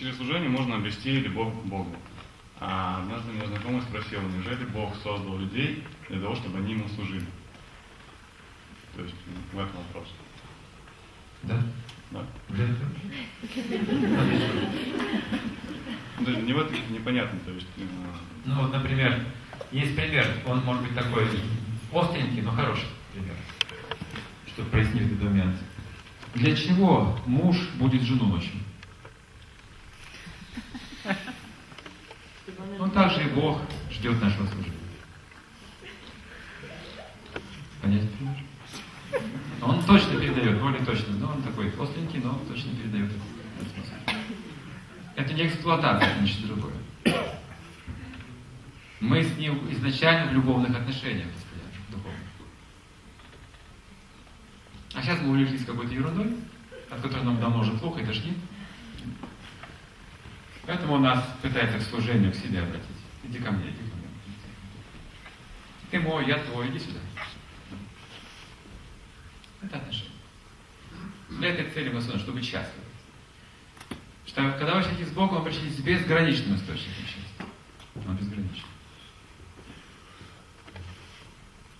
через служение можно обрести любовь к Богу. А однажды мне знакомый спросил, неужели Бог создал людей для того, чтобы они ему служили? То есть в этом вопрос. Да? Да? Для этого? Ну, то есть мне вот непонятно, то есть э, Ну вот, например, есть пример, он может быть такой остренький, но хороший пример, чтобы прояснить эту недоумение. Для чего муж будет жену ночью? Ну так же и Бог ждет нашего служения. Понятно? пример? Он точно передает, более точно, но он такой остренький, но точно передает. Это не эксплуатация, это нечто другое. Мы с ним изначально в любовных отношениях, постоянно, духовных. А сейчас мы увлеклись какой-то ерундой, от которой нам давно уже плохо и тошнит. Поэтому он нас пытается к служению к себе обратить. Иди ко мне, иди ко мне. Ты мой, я твой, иди сюда. Это отношения. Для этой цели мы созданы, чтобы быть счастливы. Что когда вы общаетесь с Богом, вы общаетесь с безграничным источником счастья. Он безграничен.